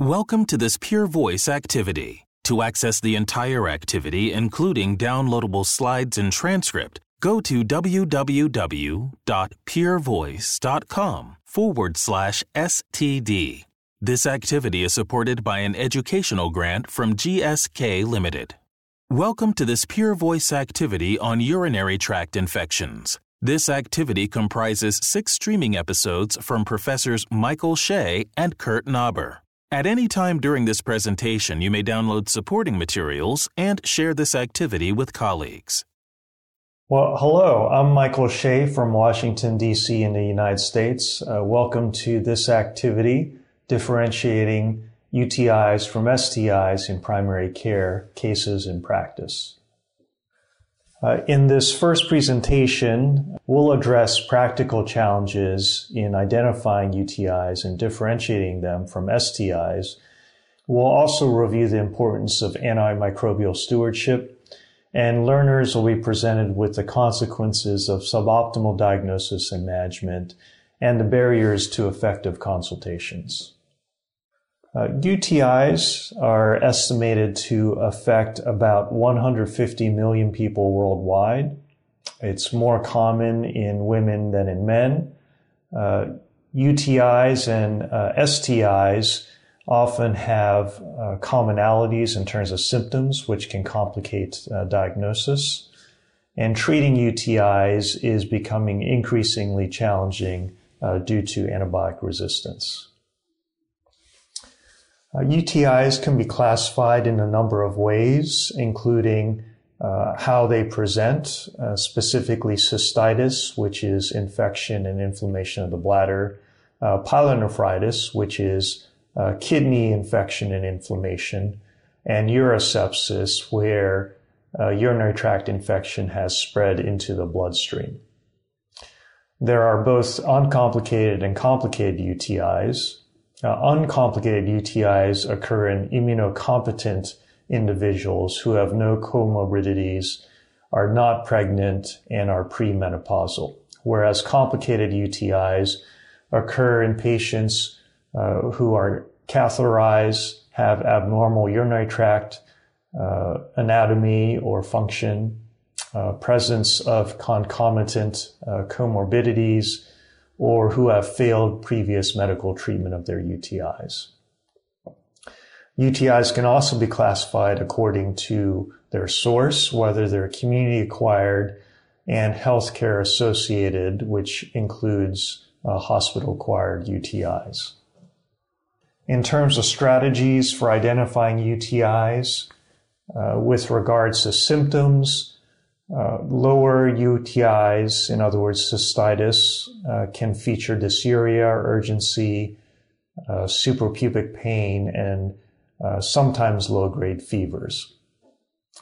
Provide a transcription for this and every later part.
Welcome to this Pure Voice activity. To access the entire activity, including downloadable slides and transcript, go to www.purevoice.com forward slash STD. This activity is supported by an educational grant from GSK Limited. Welcome to this Pure Voice activity on urinary tract infections. This activity comprises six streaming episodes from Professors Michael Shea and Kurt Naber. At any time during this presentation, you may download supporting materials and share this activity with colleagues. Well, hello, I'm Michael Shea from Washington, D.C., in the United States. Uh, welcome to this activity differentiating UTIs from STIs in primary care cases in practice. Uh, in this first presentation, we'll address practical challenges in identifying UTIs and differentiating them from STIs. We'll also review the importance of antimicrobial stewardship, and learners will be presented with the consequences of suboptimal diagnosis and management and the barriers to effective consultations. Uh, UTIs are estimated to affect about 150 million people worldwide. It's more common in women than in men. Uh, UTIs and uh, STIs often have uh, commonalities in terms of symptoms, which can complicate uh, diagnosis. And treating UTIs is becoming increasingly challenging uh, due to antibiotic resistance. Uh, UTIs can be classified in a number of ways, including uh, how they present, uh, specifically cystitis, which is infection and inflammation of the bladder, uh, pyelonephritis, which is uh, kidney infection and inflammation, and urosepsis, where uh, urinary tract infection has spread into the bloodstream. There are both uncomplicated and complicated UTIs. Uh, uncomplicated UTIs occur in immunocompetent individuals who have no comorbidities, are not pregnant, and are premenopausal. Whereas complicated UTIs occur in patients uh, who are catheterized, have abnormal urinary tract uh, anatomy or function, uh, presence of concomitant uh, comorbidities, or who have failed previous medical treatment of their UTIs. UTIs can also be classified according to their source, whether they're community acquired and healthcare associated, which includes uh, hospital acquired UTIs. In terms of strategies for identifying UTIs, uh, with regards to symptoms, uh, lower UTIs, in other words, cystitis, uh, can feature dysuria, urgency, uh, suprapubic pain, and uh, sometimes low grade fevers.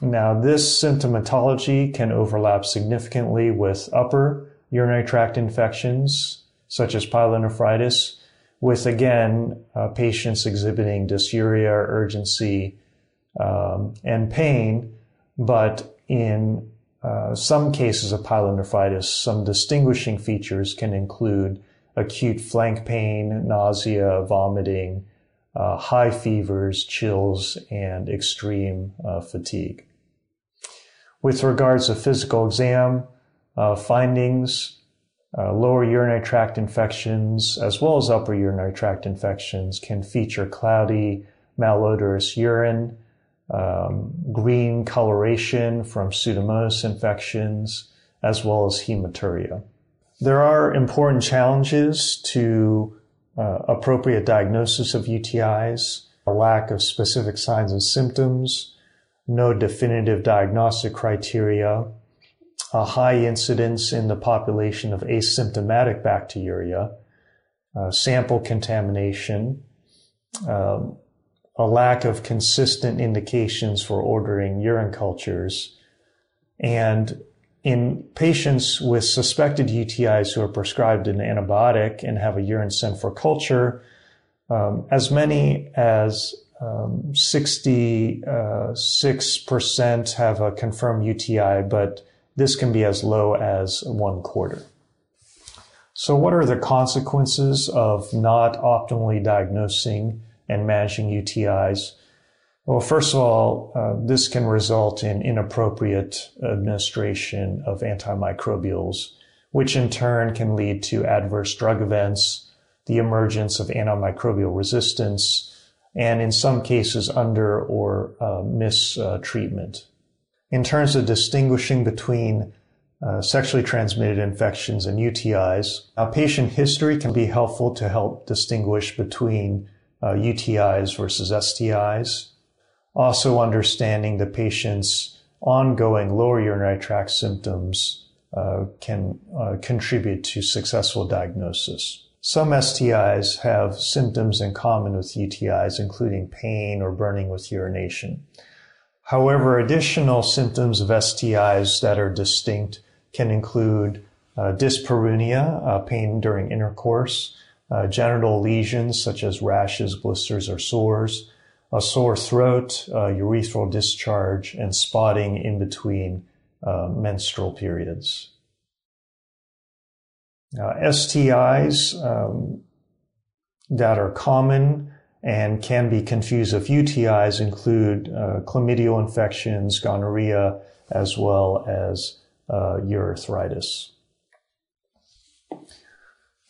Now, this symptomatology can overlap significantly with upper urinary tract infections, such as pyelonephritis, with again uh, patients exhibiting dysuria, urgency, um, and pain, but in uh, some cases of pyelonephritis, some distinguishing features can include acute flank pain, nausea, vomiting, uh, high fevers, chills, and extreme uh, fatigue. With regards to physical exam uh, findings, uh, lower urinary tract infections as well as upper urinary tract infections can feature cloudy, malodorous urine, um, green coloration from Pseudomonas infections, as well as hematuria. There are important challenges to uh, appropriate diagnosis of UTIs, a lack of specific signs and symptoms, no definitive diagnostic criteria, a high incidence in the population of asymptomatic bacteriuria, uh, sample contamination, um, a lack of consistent indications for ordering urine cultures. And in patients with suspected UTIs who are prescribed an antibiotic and have a urine sent for culture, um, as many as um, 66% have a confirmed UTI, but this can be as low as one quarter. So, what are the consequences of not optimally diagnosing and managing UTIs? Well, first of all, uh, this can result in inappropriate administration of antimicrobials, which in turn can lead to adverse drug events, the emergence of antimicrobial resistance, and in some cases, under or uh, mistreatment. In terms of distinguishing between uh, sexually transmitted infections and UTIs, a patient history can be helpful to help distinguish between uh, UTIs versus STIs also understanding the patient's ongoing lower urinary tract symptoms uh, can uh, contribute to successful diagnosis. Some STIs have symptoms in common with UTIs, including pain or burning with urination. However, additional symptoms of STIs that are distinct can include uh, dyspareunia, uh, pain during intercourse, uh, genital lesions such as rashes, blisters, or sores, a sore throat, uh, urethral discharge, and spotting in between uh, menstrual periods. STIs um, that are common and can be confused with UTIs include uh, chlamydial infections, gonorrhea, as well as uh, urethritis.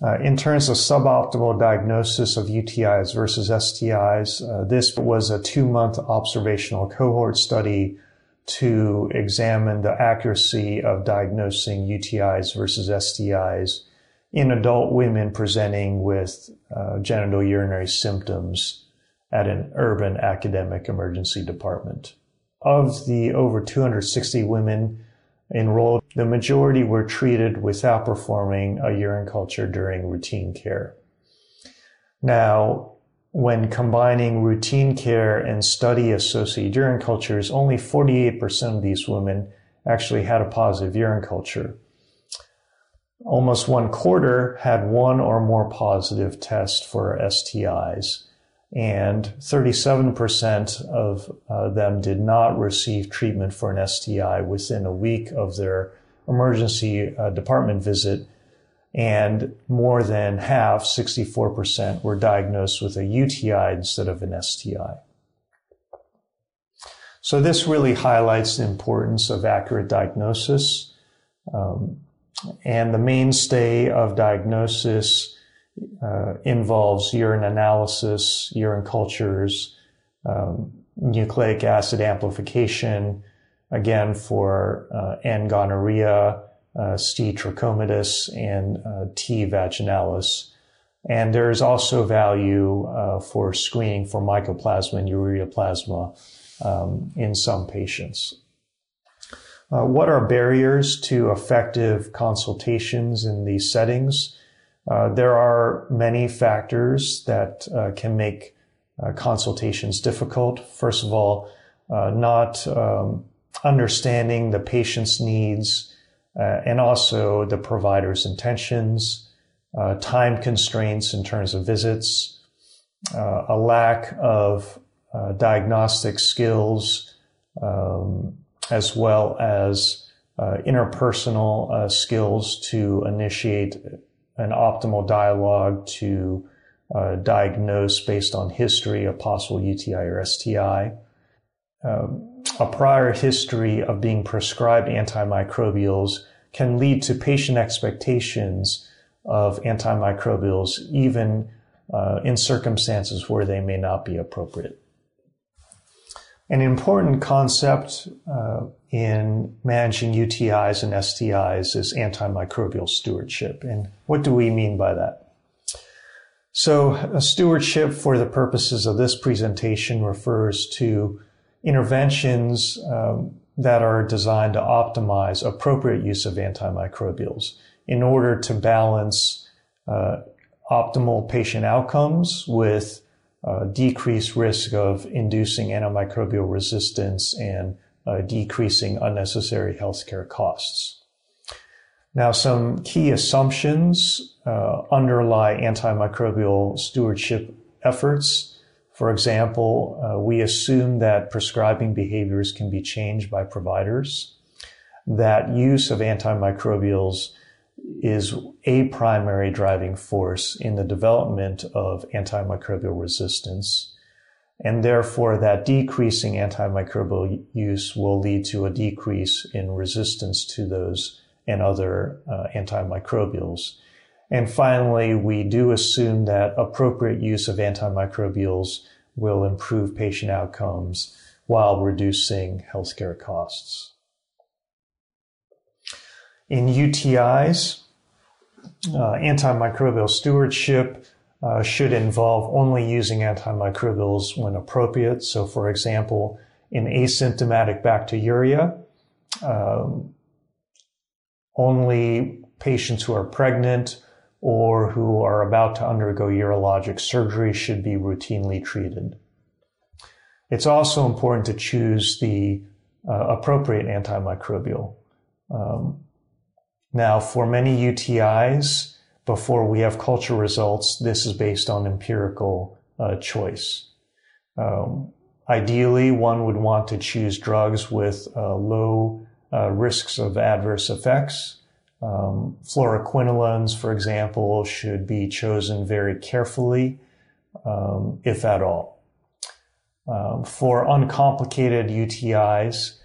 Uh, in terms of suboptimal diagnosis of UTIs versus STIs, uh, this was a two month observational cohort study to examine the accuracy of diagnosing UTIs versus STIs in adult women presenting with uh, genital urinary symptoms at an urban academic emergency department. Of the over 260 women enrolled, the majority were treated without performing a urine culture during routine care. Now, when combining routine care and study associated urine cultures, only 48% of these women actually had a positive urine culture. Almost one quarter had one or more positive tests for STIs, and 37% of uh, them did not receive treatment for an STI within a week of their emergency uh, department visit, and more than half, 64%, were diagnosed with a UTI instead of an STI. So this really highlights the importance of accurate diagnosis. Um, and the mainstay of diagnosis uh, involves urine analysis, urine cultures, um, nucleic acid amplification, again for uh, N. gonorrhea, uh, C. trachomatis, and uh, T. vaginalis. And there's also value uh, for screening for mycoplasma and ureaplasma um, in some patients. Uh, what are barriers to effective consultations in these settings? Uh, there are many factors that uh, can make uh, consultations difficult. First of all, uh, not um, understanding the patient's needs uh, and also the provider's intentions, time constraints in terms of visits, a lack of diagnostic skills, um, as well as interpersonal skills to initiate an optimal dialogue to uh, diagnose based on history a possible UTI or STI. Um, a prior history of being prescribed antimicrobials can lead to patient expectations of antimicrobials, even uh, in circumstances where they may not be appropriate. An important concept uh, in managing UTIs and STIs is antimicrobial stewardship. And what do we mean by that? So, stewardship for the purposes of this presentation refers to interventions um, that are designed to optimize appropriate use of antimicrobials in order to balance uh, optimal patient outcomes with uh, decreased risk of inducing antimicrobial resistance and uh, decreasing unnecessary healthcare costs. Now, some key assumptions uh, underlie antimicrobial stewardship efforts. For example, uh, we assume that prescribing behaviors can be changed by providers, that use of antimicrobials is a primary driving force in the development of antimicrobial resistance. And therefore, that decreasing antimicrobial use will lead to a decrease in resistance to those and other uh, antimicrobials. And finally, we do assume that appropriate use of antimicrobials will improve patient outcomes while reducing healthcare costs. In UTIs, uh, antimicrobial stewardship uh, should involve only using antimicrobials when appropriate. So, for example, in asymptomatic bacteriuria, um, only patients who are pregnant or who are about to undergo urologic surgery should be routinely treated. It's also important to choose the uh, appropriate antimicrobial. Um, now, for many UTIs, before we have culture results, this is based on empirical uh, choice. Um, ideally, one would want to choose drugs with uh, low uh, risks of adverse effects. Um, fluoroquinolones, for example, should be chosen very carefully, um, if at all. Um, for uncomplicated UTIs,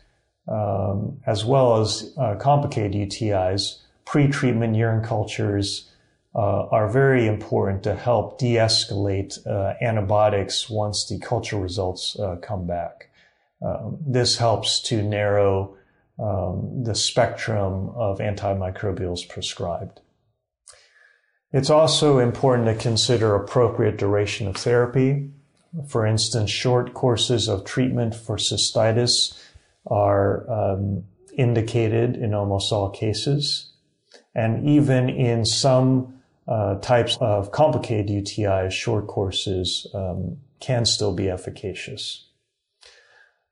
um, as well as uh, complicated UTIs, pre-treatment urine cultures uh, are very important to help de-escalate uh, antibiotics once the culture results uh, come back. Um, this helps to narrow um, the spectrum of antimicrobials prescribed. It's also important to consider appropriate duration of therapy. For instance, short courses of treatment for cystitis are um, indicated in almost all cases. And even in some uh, types of complicated UTIs, short courses um, can still be efficacious.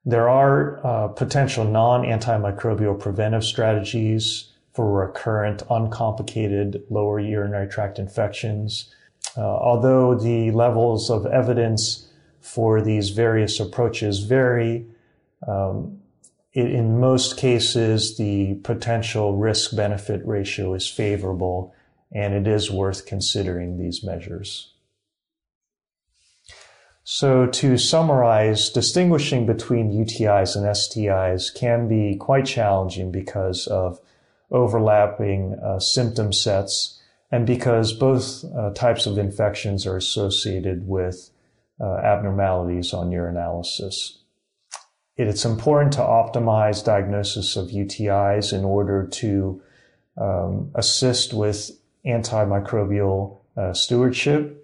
There are uh, potential non-antimicrobial preventive strategies for recurrent, uncomplicated lower urinary tract infections. Uh, although the levels of evidence for these various approaches vary, um, in most cases, the potential risk benefit ratio is favorable and it is worth considering these measures. So to summarize, distinguishing between UTIs and STIs can be quite challenging because of overlapping uh, symptom sets and because both uh, types of infections are associated with uh, abnormalities on urinalysis. It's important to optimize diagnosis of UTIs in order to um, assist with antimicrobial uh, stewardship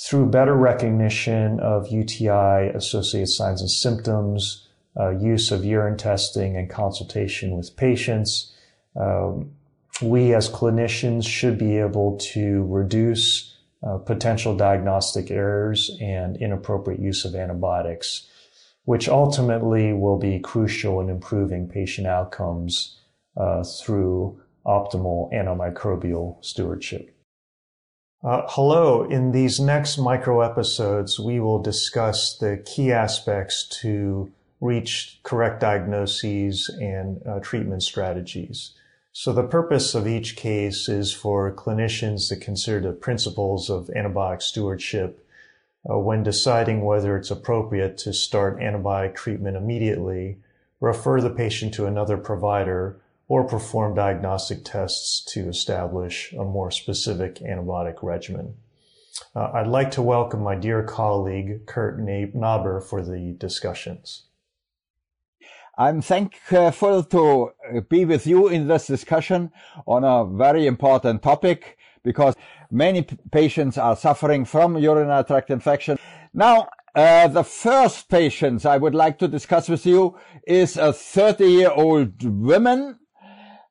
through better recognition of UTI associated signs and symptoms, uh, use of urine testing, and consultation with patients. Um, we as clinicians should be able to reduce uh, potential diagnostic errors and inappropriate use of antibiotics, which ultimately will be crucial in improving patient outcomes uh, through optimal antimicrobial stewardship. Uh, hello. In these next micro episodes, we will discuss the key aspects to reach correct diagnoses and uh, treatment strategies. So the purpose of each case is for clinicians to consider the principles of antibiotic stewardship uh, when deciding whether it's appropriate to start antibiotic treatment immediately, refer the patient to another provider, or perform diagnostic tests to establish a more specific antibiotic regimen. Uh, I'd like to welcome my dear colleague, Kurt Naber, for the discussions. I'm thankful to be with you in this discussion on a very important topic because many patients are suffering from urinary tract infection. Now, uh, the first patient I would like to discuss with you is a 30 year old woman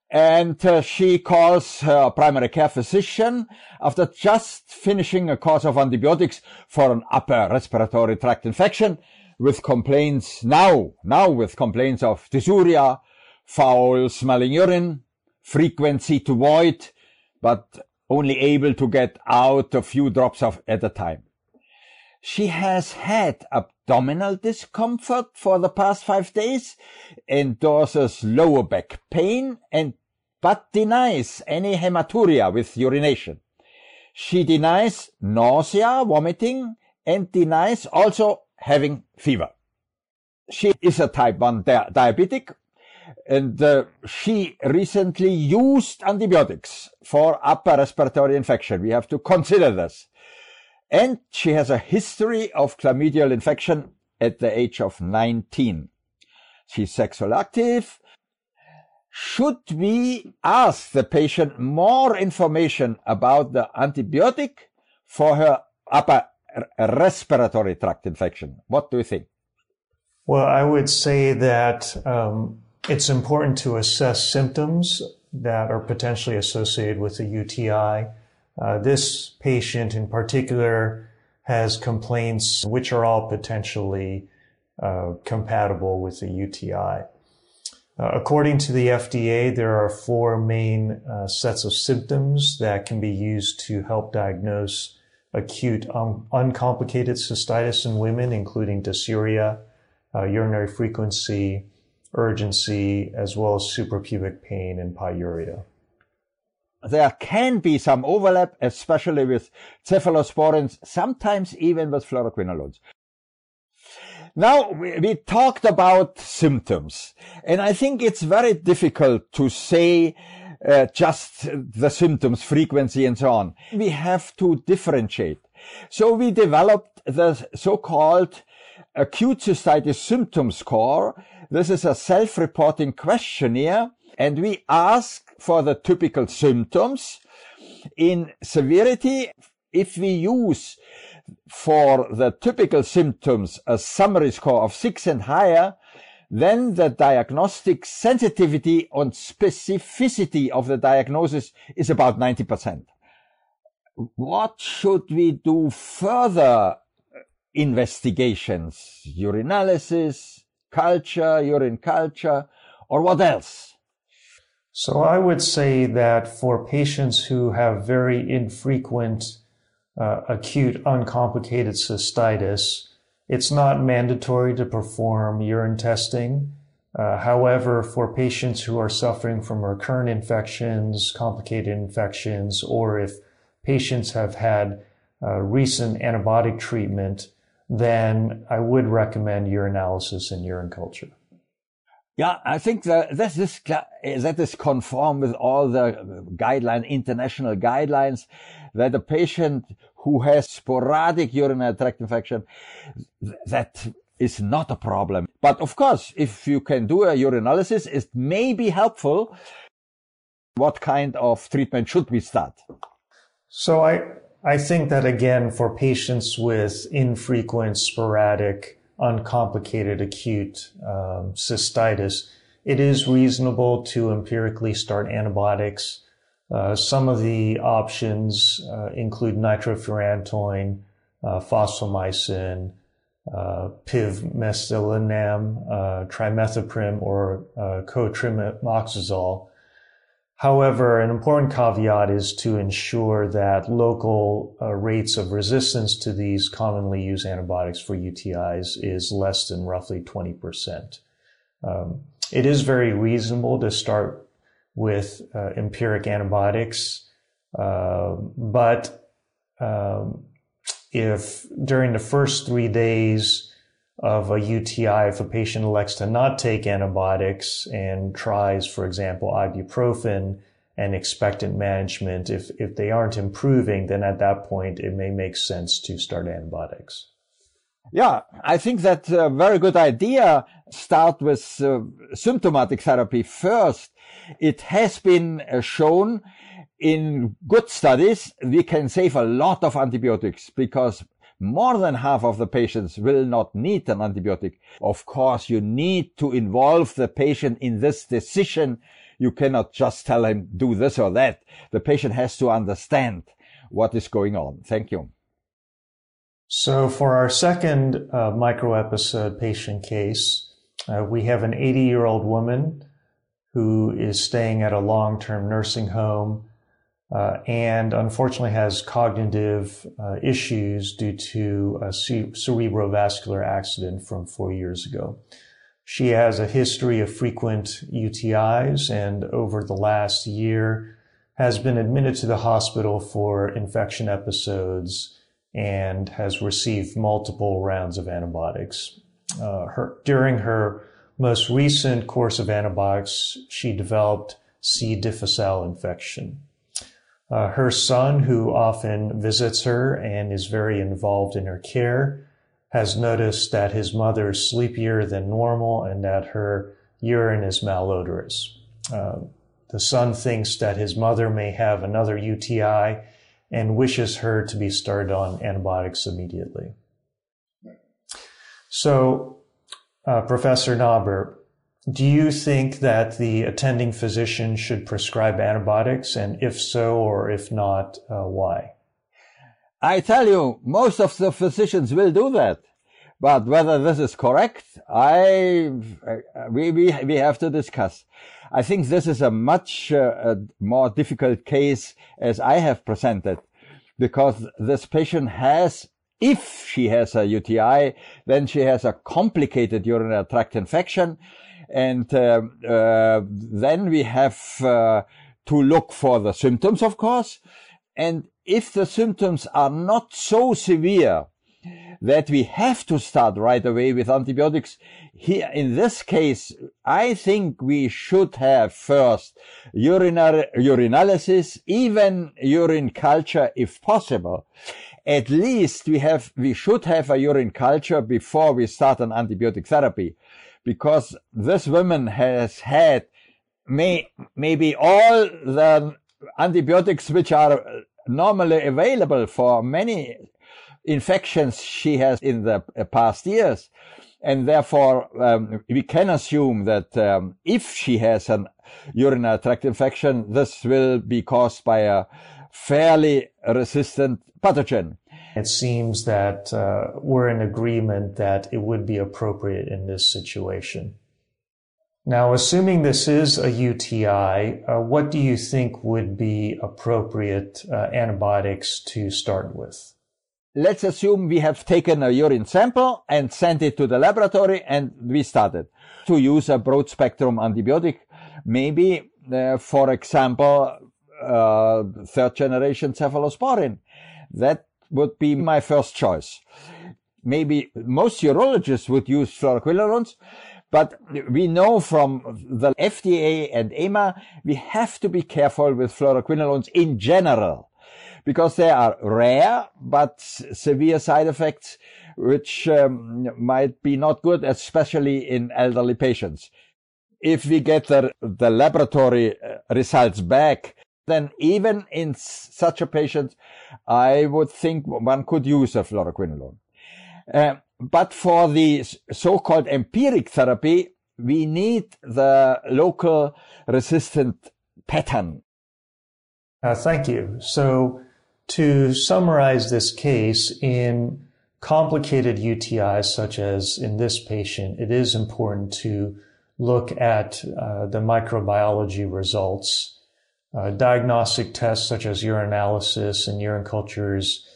and uh, she calls her primary care physician after just finishing a course of antibiotics for an upper respiratory tract infection with complaints now, now with complaints of dysuria, foul smelling urine, frequency to void, but only able to get out a few drops of at a time. She has had abdominal discomfort for the past five days, endorses lower back pain, and but denies any hematuria with urination. She denies nausea, vomiting, and denies also having fever. She is a type 1 di- diabetic and uh, she recently used antibiotics for upper respiratory infection. We have to consider this. And she has a history of chlamydial infection at the age of 19. She's sexually active. Should we ask the patient more information about the antibiotic for her upper respiratory tract infection? What do you think? Well, I would say that um, it's important to assess symptoms that are potentially associated with a UTI. Uh, this patient in particular has complaints which are all potentially uh, compatible with a UTI. Uh, according to the FDA, there are four main uh, sets of symptoms that can be used to help diagnose acute um, uncomplicated cystitis in women, including dysuria, uh, urinary frequency, urgency, as well as suprapubic pain and pyuria. There can be some overlap, especially with cephalosporins, sometimes even with fluoroquinolones. Now, we, talked about symptoms, and I think it's very difficult to say uh, just the symptoms, frequency, and so on. We have to differentiate. So we developed the so-called acute cystitis symptom score. This is a self-reporting questionnaire, and we ask for the typical symptoms. In severity, if we use for the typical symptoms a summary score of six and higher, then the diagnostic sensitivity and specificity of the diagnosis is about 90%. What should we do further investigations? Urinalysis, culture, urine culture, or what else? So I would say that for patients who have very infrequent uh, acute uncomplicated cystitis, it's not mandatory to perform urine testing. Uh, however, for patients who are suffering from recurrent infections, complicated infections, or if patients have had uh, recent antibiotic treatment, then I would recommend urinalysis and urine culture. Yeah, I think that this is, that is conform with all the guideline, international guidelines that a patient who has sporadic urinary tract infection, that is not a problem. But of course, if you can do a urinalysis, it may be helpful. What kind of treatment should we start? So I, I think that again, for patients with infrequent, sporadic, uncomplicated acute um, cystitis, it is reasonable to empirically start antibiotics uh, some of the options uh, include nitrofurantoin, uh, fosfomycin, uh, uh, trimethoprim, or uh, cotrimoxazole. However, an important caveat is to ensure that local uh, rates of resistance to these commonly used antibiotics for UTIs is less than roughly 20%. Um, it is very reasonable to start with uh, empiric antibiotics. Uh, but um, if during the first three days of a UTI, if a patient elects to not take antibiotics and tries, for example, ibuprofen and expectant management, if, if they aren't improving, then at that point it may make sense to start antibiotics. Yeah, I think that's a very good idea. Start with uh, symptomatic therapy first it has been uh, shown in good studies we can save a lot of antibiotics because more than half of the patients will not need an antibiotic. Of course, you need to involve the patient in this decision. You cannot just tell him do this or that. The patient has to understand what is going on. Thank you. So for our second uh, microepisode patient case, uh, we have an 80 year old woman who is staying at a long-term nursing home uh, and unfortunately has cognitive uh, issues due to a cerebrovascular accident from four years ago. She has a history of frequent UTIs and over the last year has been admitted to the hospital for infection episodes and has received multiple rounds of antibiotics. Uh, her, during her most recent course of antibiotics, she developed C. difficile infection. Uh, her son, who often visits her and is very involved in her care, has noticed that his mother is sleepier than normal and that her urine is malodorous. Uh, the son thinks that his mother may have another UTI and wishes her to be started on antibiotics immediately. So, uh, Professor Naber, do you think that the attending physician should prescribe antibiotics? And if so, or if not, uh, why? I tell you, most of the physicians will do that. But whether this is correct, I, we, we, we have to discuss. I think this is a much uh, a more difficult case as I have presented because this patient has, if she has a UTI, then she has a complicated urinary tract infection. And uh, uh, then we have uh, to look for the symptoms, of course. And if the symptoms are not so severe that we have to start right away with antibiotics, here in this case, I think we should have first urinary urinalysis, even urine culture if possible. At least we have, we should have a urine culture before we start an antibiotic therapy because this woman has had may, maybe all the antibiotics which are normally available for many infections she has in the past years. And therefore, um, we can assume that um, if she has an urinary tract infection, this will be caused by a fairly resistant pathogen. It seems that uh, we're in agreement that it would be appropriate in this situation. Now, assuming this is a UTI, uh, what do you think would be appropriate uh, antibiotics to start with? Let's assume we have taken a urine sample and sent it to the laboratory and we started to use a broad spectrum antibiotic. Maybe, uh, for example, uh, third generation cephalosporin. That would be my first choice. Maybe most urologists would use fluoroquinolones, but we know from the FDA and EMA, we have to be careful with fluoroquinolones in general because they are rare but severe side effects which um, might be not good, especially in elderly patients. If we get the, the laboratory uh, results back, then even in such a patient, I would think one could use a fluoroquinolone. Uh, but for the so-called empiric therapy, we need the local resistant pattern. Uh, thank you. So to summarize this case in complicated UTIs, such as in this patient, it is important to look at uh, the microbiology results uh, diagnostic tests such as urinalysis and urine cultures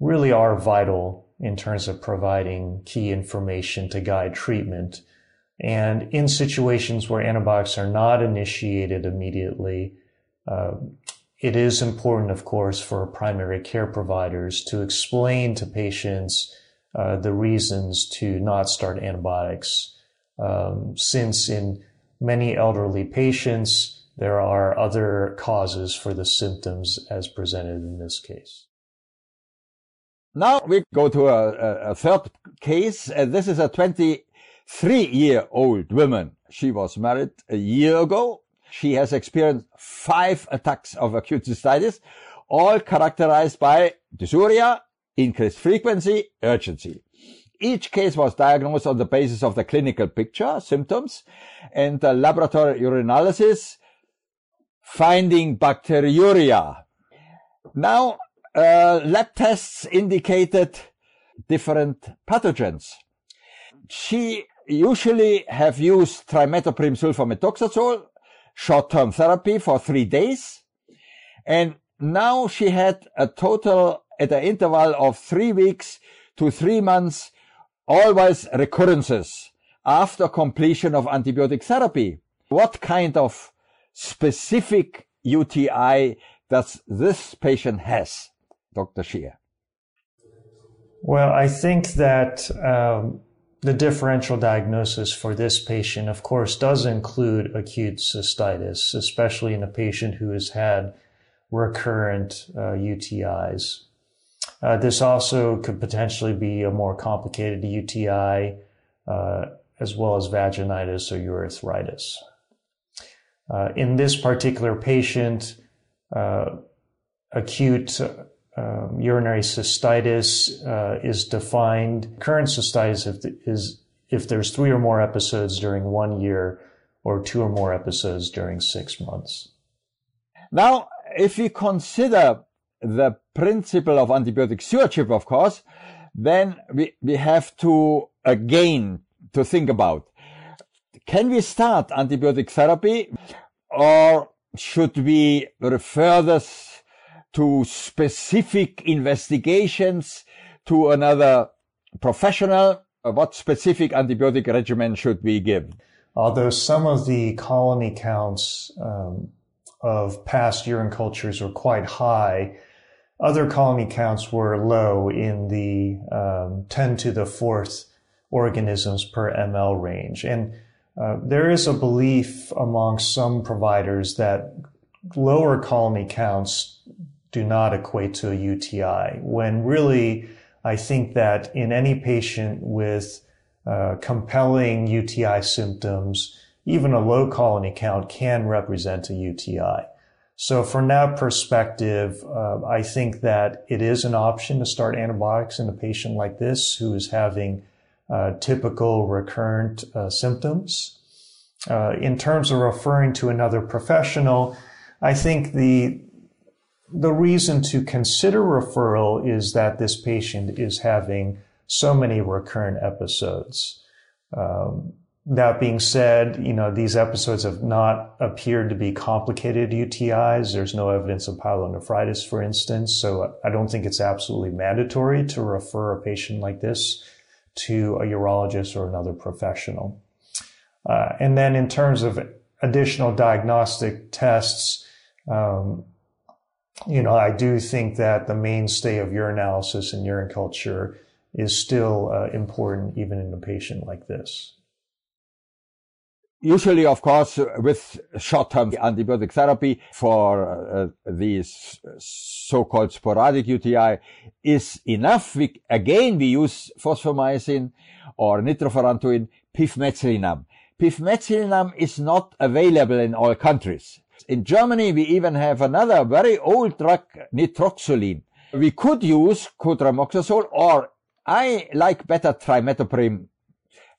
really are vital in terms of providing key information to guide treatment. And in situations where antibiotics are not initiated immediately, uh, it is important, of course, for primary care providers to explain to patients uh, the reasons to not start antibiotics. Um, since in many elderly patients, there are other causes for the symptoms as presented in this case. Now we go to a, a third case. Uh, this is a 23 year old woman. She was married a year ago. She has experienced five attacks of acute cystitis, all characterized by dysuria, increased frequency, urgency. Each case was diagnosed on the basis of the clinical picture, symptoms, and the laboratory urinalysis finding bacteriuria. Now, uh, lab tests indicated different pathogens. She usually have used trimethoprim sulfamethoxazole, short-term therapy for three days. And now she had a total at an interval of three weeks to three months, always recurrences after completion of antibiotic therapy. What kind of specific UTI that this patient has, Dr. Scheer? Well, I think that um, the differential diagnosis for this patient, of course, does include acute cystitis, especially in a patient who has had recurrent uh, UTIs. Uh, this also could potentially be a more complicated UTI, uh, as well as vaginitis or urethritis. Uh, in this particular patient, uh, acute um, urinary cystitis uh, is defined. Current cystitis if, is if there's three or more episodes during one year or two or more episodes during six months. Now, if we consider the principle of antibiotic stewardship, of course, then we, we have to again to think about can we start antibiotic therapy or should we refer this to specific investigations to another professional? What specific antibiotic regimen should we give? Although some of the colony counts um, of past urine cultures were quite high, other colony counts were low in the um, 10 to the fourth organisms per ml range. And uh, there is a belief among some providers that lower colony counts do not equate to a UTI, when really I think that in any patient with uh, compelling UTI symptoms, even a low colony count can represent a UTI. So from that perspective, uh, I think that it is an option to start antibiotics in a patient like this who is having uh, typical recurrent uh, symptoms. Uh, in terms of referring to another professional, I think the the reason to consider referral is that this patient is having so many recurrent episodes. Um, that being said, you know, these episodes have not appeared to be complicated UTIs. There's no evidence of pyelonephritis, for instance. So I don't think it's absolutely mandatory to refer a patient like this to a urologist or another professional. Uh, and then in terms of additional diagnostic tests, um, you know, I do think that the mainstay of urinalysis and urine culture is still uh, important even in a patient like this. Usually, of course, with short-term antibiotic therapy for uh, these so-called sporadic UTI is enough. We, again, we use fosfomycin or nitrofurantoin, pivmecillinam. Pivmecillinam is not available in all countries. In Germany, we even have another very old drug, nitroxoline. We could use cotrimoxazole or I like better trimethoprim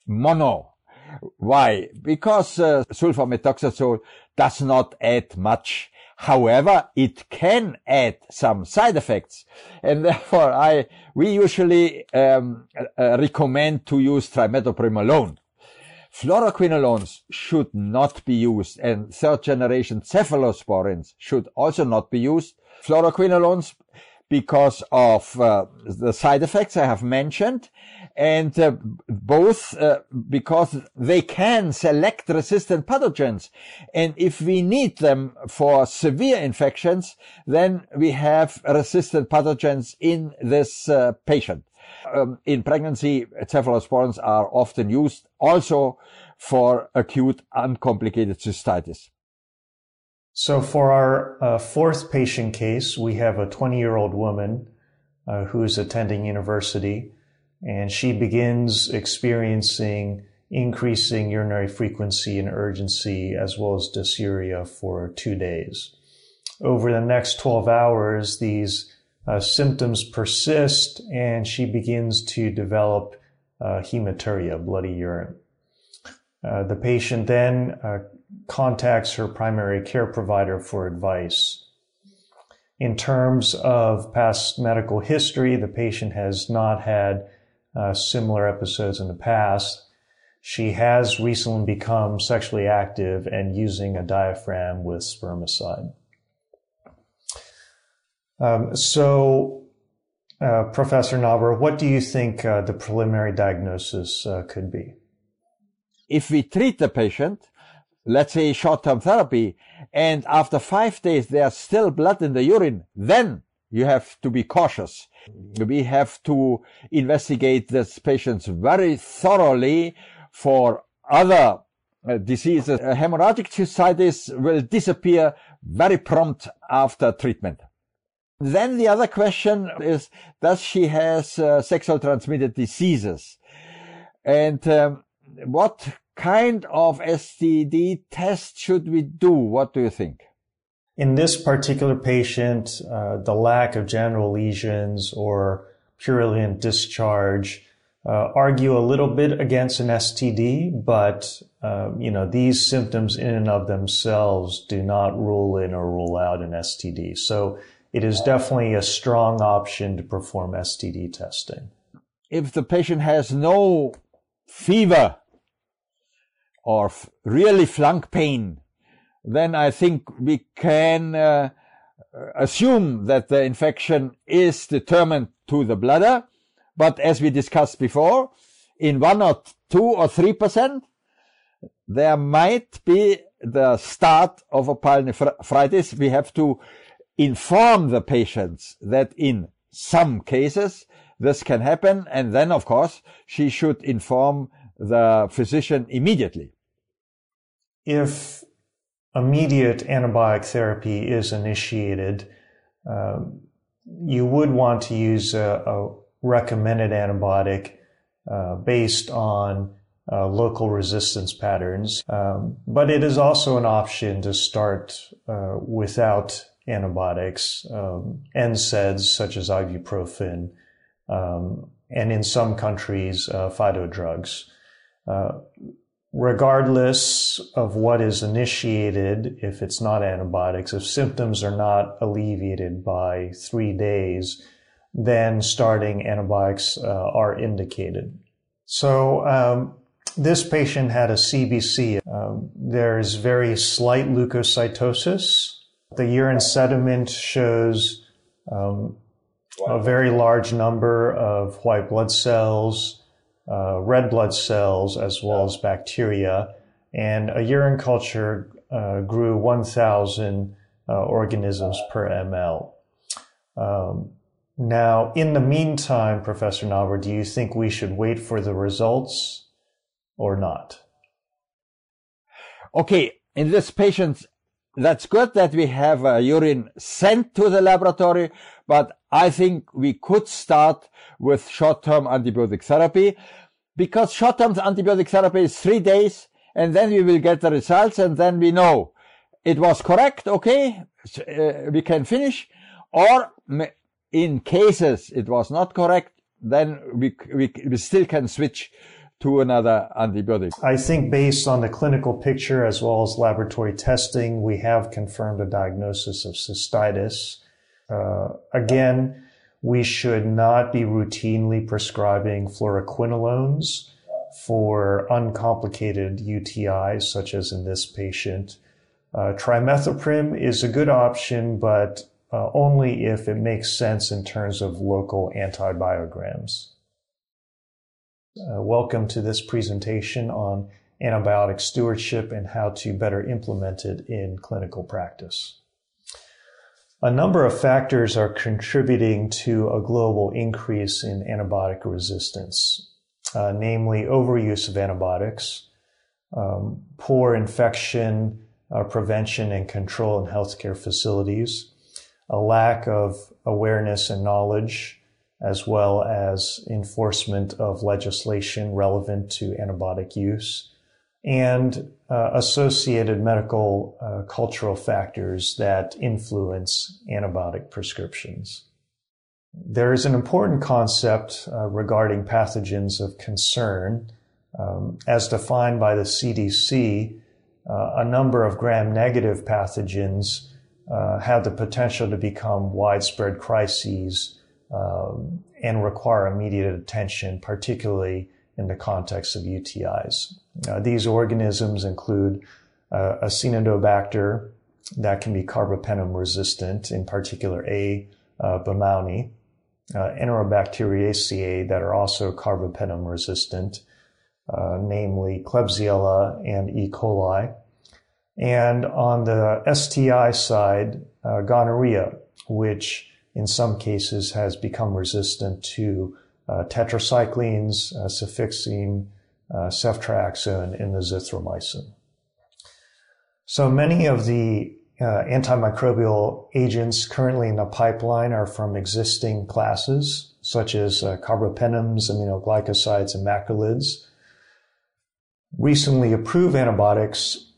mono. Why? Because uh, sulfamethoxazole does not add much. However, it can add some side effects. And therefore, I, we usually um, uh, recommend to use trimethoprim alone. Fluoroquinolones should not be used and third generation cephalosporins should also not be used. Fluoroquinolones because of uh, the side effects I have mentioned and uh, both uh, because they can select resistant pathogens. And if we need them for severe infections, then we have resistant pathogens in this uh, patient. Um, in pregnancy, cephalosporins are often used also for acute uncomplicated cystitis. So for our uh, fourth patient case, we have a 20 year old woman uh, who is attending university and she begins experiencing increasing urinary frequency and urgency as well as dysuria for two days. Over the next 12 hours, these uh, symptoms persist and she begins to develop uh, hematuria, bloody urine. Uh, the patient then uh, contacts her primary care provider for advice. In terms of past medical history, the patient has not had uh, similar episodes in the past. She has recently become sexually active and using a diaphragm with spermicide. Um, so, uh, Professor Naber, what do you think uh, the preliminary diagnosis uh, could be? If we treat the patient, let's say short-term therapy, and after five days there's still blood in the urine, then you have to be cautious. We have to investigate this patient very thoroughly for other uh, diseases. Hemorrhagic cystitis will disappear very prompt after treatment. Then the other question is, does she has uh, sexual transmitted diseases? And um, what kind of STD test should we do? What do you think? In this particular patient, uh, the lack of genital lesions or purulent discharge uh, argue a little bit against an STD, but uh, you know these symptoms in and of themselves do not rule in or rule out an STD. So it is definitely a strong option to perform STD testing. If the patient has no fever or really flank pain, then I think we can uh, assume that the infection is determined to the bladder. But as we discussed before, in one or two or three percent, there might be the start of a pyelonephritis. We have to inform the patients that in some cases this can happen. And then, of course, she should inform the physician immediately. If immediate antibiotic therapy is initiated, um, you would want to use a, a recommended antibiotic uh, based on uh, local resistance patterns. Um, but it is also an option to start uh, without antibiotics, um, NSAIDs such as ibuprofen, um, and in some countries, uh, drugs. Uh, regardless of what is initiated, if it's not antibiotics, if symptoms are not alleviated by three days, then starting antibiotics uh, are indicated. So um, this patient had a CBC. Um, there's very slight leukocytosis. The urine sediment shows um, a very large number of white blood cells, uh, red blood cells, as well as bacteria. And a urine culture uh, grew 1,000 uh, organisms per ml. Um, now, in the meantime, Professor Naber, do you think we should wait for the results or not? Okay, in this patient, that's good that we have a urine sent to the laboratory, but I think we could start with short-term antibiotic therapy because short-term antibiotic therapy is three days and then we will get the results and then we know it was correct. Okay. Uh, we can finish or in cases it was not correct, then we, we, we still can switch to another antibiotic? I think based on the clinical picture as well as laboratory testing, we have confirmed a diagnosis of cystitis. Uh, again, we should not be routinely prescribing fluoroquinolones for uncomplicated UTIs, such as in this patient. Uh, trimethoprim is a good option, but uh, only if it makes sense in terms of local antibiograms. Uh, welcome to this presentation on antibiotic stewardship and how to better implement it in clinical practice. A number of factors are contributing to a global increase in antibiotic resistance, uh, namely overuse of antibiotics, um, poor infection uh, prevention and control in healthcare facilities, a lack of awareness and knowledge as well as enforcement of legislation relevant to antibiotic use, and uh, associated medical uh, cultural factors that influence antibiotic prescriptions. There is an important concept uh, regarding pathogens of concern. Um, as defined by the CDC, uh, a number of gram negative pathogens uh, have the potential to become widespread crises um, and require immediate attention, particularly in the context of UTIs. These organisms include uh, Acinetobacter that can be carbapenem resistant, in particular A. Uh, uh, Enterobacteriaceae that are also carbapenem resistant, uh, namely Klebsiella and E. coli. And on the STI side, uh, gonorrhea, which in some cases has become resistant to uh, tetracyclines, uh, cefixime, uh, ceftriaxone, and azithromycin. So many of the uh, antimicrobial agents currently in the pipeline are from existing classes, such as uh, carbapenems, aminoglycosides, and macrolides. Recently approved antibiotics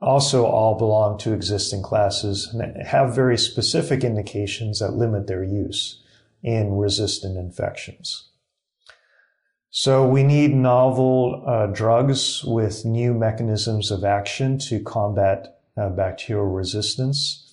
also all belong to existing classes and have very specific indications that limit their use in resistant infections. So we need novel uh, drugs with new mechanisms of action to combat uh, bacterial resistance.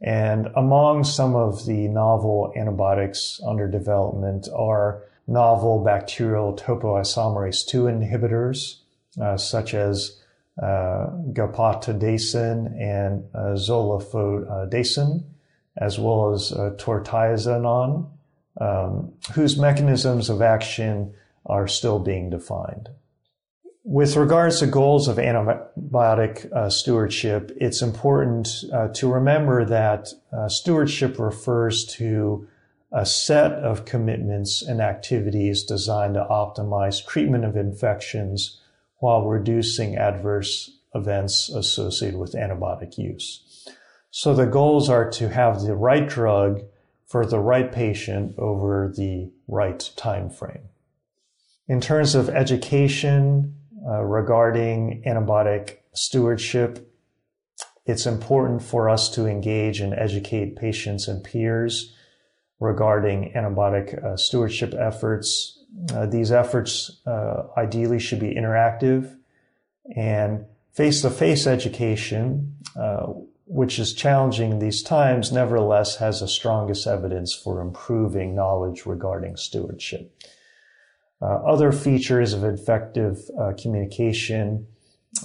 And among some of the novel antibiotics under development are novel bacterial topoisomerase 2 inhibitors, uh, such as uh, gepotidacin and uh, zoliflodacin, as well as uh, tortiazonon, um, whose mechanisms of action are still being defined. With regards to goals of antibiotic uh, stewardship, it's important uh, to remember that uh, stewardship refers to a set of commitments and activities designed to optimize treatment of infections while reducing adverse events associated with antibiotic use. So the goals are to have the right drug for the right patient over the right time frame. In terms of education uh, regarding antibiotic stewardship, it's important for us to engage and educate patients and peers regarding antibiotic uh, stewardship efforts. Uh, these efforts uh, ideally should be interactive and face-to-face education, uh, which is challenging in these times, nevertheless has the strongest evidence for improving knowledge regarding stewardship. Uh, other features of effective uh, communication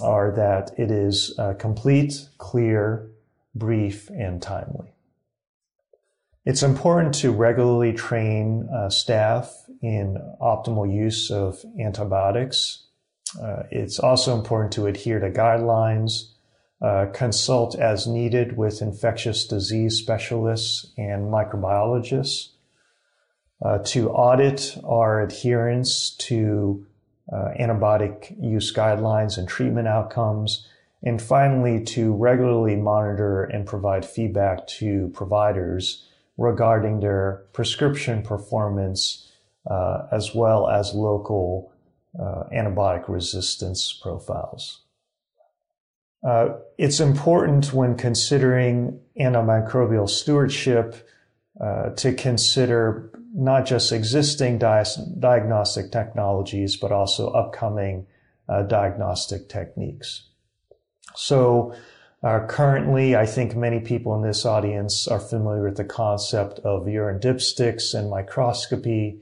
are that it is uh, complete, clear, brief, and timely. It's important to regularly train uh, staff in optimal use of antibiotics. Uh, it's also important to adhere to guidelines, uh, consult as needed with infectious disease specialists and microbiologists, uh, to audit our adherence to uh, antibiotic use guidelines and treatment outcomes, and finally to regularly monitor and provide feedback to providers regarding their prescription performance uh, as well as local uh, antibiotic resistance profiles. Uh, it's important when considering antimicrobial stewardship uh, to consider not just existing di- diagnostic technologies, but also upcoming uh, diagnostic techniques. So, uh, currently, I think many people in this audience are familiar with the concept of urine dipsticks and microscopy,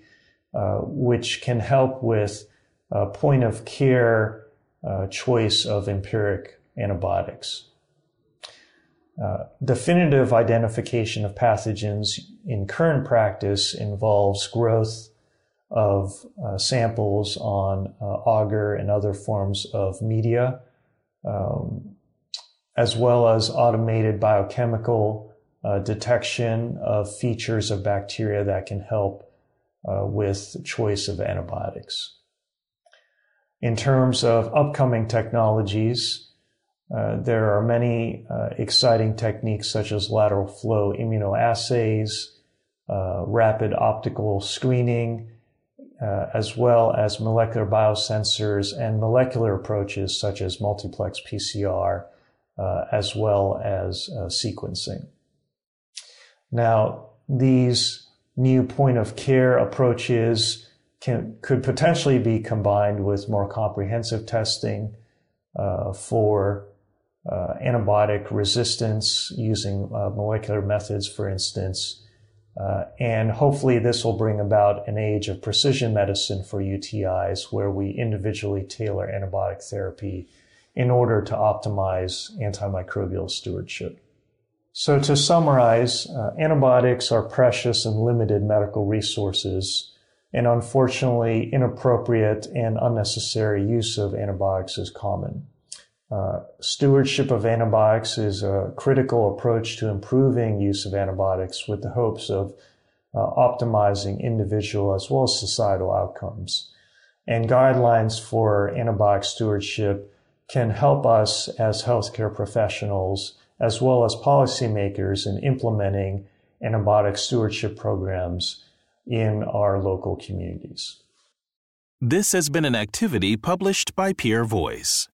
uh, which can help with point of care uh, choice of empiric antibiotics. Uh, definitive identification of pathogens in current practice involves growth of uh, samples on uh, agar and other forms of media, um, as well as automated biochemical uh, detection of features of bacteria that can help uh, with choice of antibiotics. In terms of upcoming technologies, uh, there are many uh, exciting techniques such as lateral flow immunoassays, uh, rapid optical screening, uh, as well as molecular biosensors and molecular approaches such as multiplex PCR, as well as sequencing. Now, these new point of care approaches can, could potentially be combined with more comprehensive testing for uh, antibiotic resistance using uh, molecular methods, for instance. Uh, and hopefully, this will bring about an age of precision medicine for UTIs where we individually tailor antibiotic therapy in order to optimize antimicrobial stewardship. So, to summarize, uh, antibiotics are precious and limited medical resources and unfortunately, inappropriate and unnecessary use of antibiotics is common. Uh, stewardship of antibiotics is a critical approach to improving use of antibiotics with the hopes of uh, optimizing individual as well as societal outcomes. And guidelines for antibiotic stewardship can help us as healthcare professionals as well as policymakers in implementing antibiotic stewardship programs in our local communities. This has been an activity published by PeerVoice.